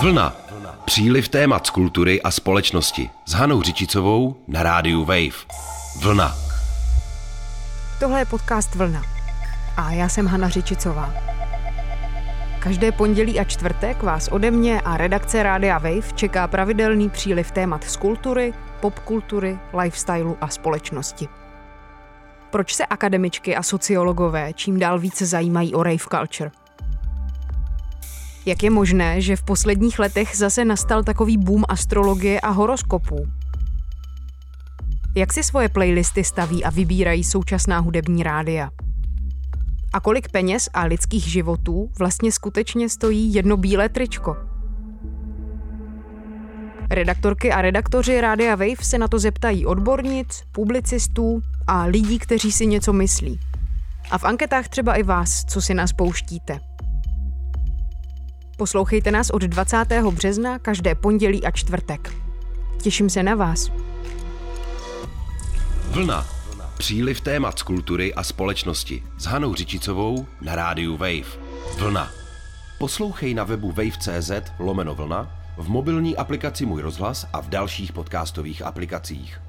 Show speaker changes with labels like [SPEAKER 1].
[SPEAKER 1] Vlna. Příliv témat z kultury a společnosti. S Hanou Řičicovou na rádiu Wave. Vlna.
[SPEAKER 2] Tohle je podcast Vlna. A já jsem Hana Řičicová. Každé pondělí a čtvrtek vás ode mě a redakce Rádia Wave čeká pravidelný příliv témat z kultury, popkultury, lifestylu a společnosti. Proč se akademičky a sociologové čím dál více zajímají o rave culture? Jak je možné, že v posledních letech zase nastal takový boom astrologie a horoskopů? Jak si svoje playlisty staví a vybírají současná hudební rádia? A kolik peněz a lidských životů vlastně skutečně stojí jedno bílé tričko? Redaktorky a redaktoři Rádia Wave se na to zeptají odbornic, publicistů a lidí, kteří si něco myslí. A v anketách třeba i vás, co si nás pouštíte. Poslouchejte nás od 20. března každé pondělí a čtvrtek. Těším se na vás.
[SPEAKER 1] Vlna. Příliv témat z kultury a společnosti. S Hanou Řičicovou na rádiu Wave. Vlna. Poslouchej na webu wave.cz lomeno vlna, v mobilní aplikaci Můj rozhlas a v dalších podcastových aplikacích.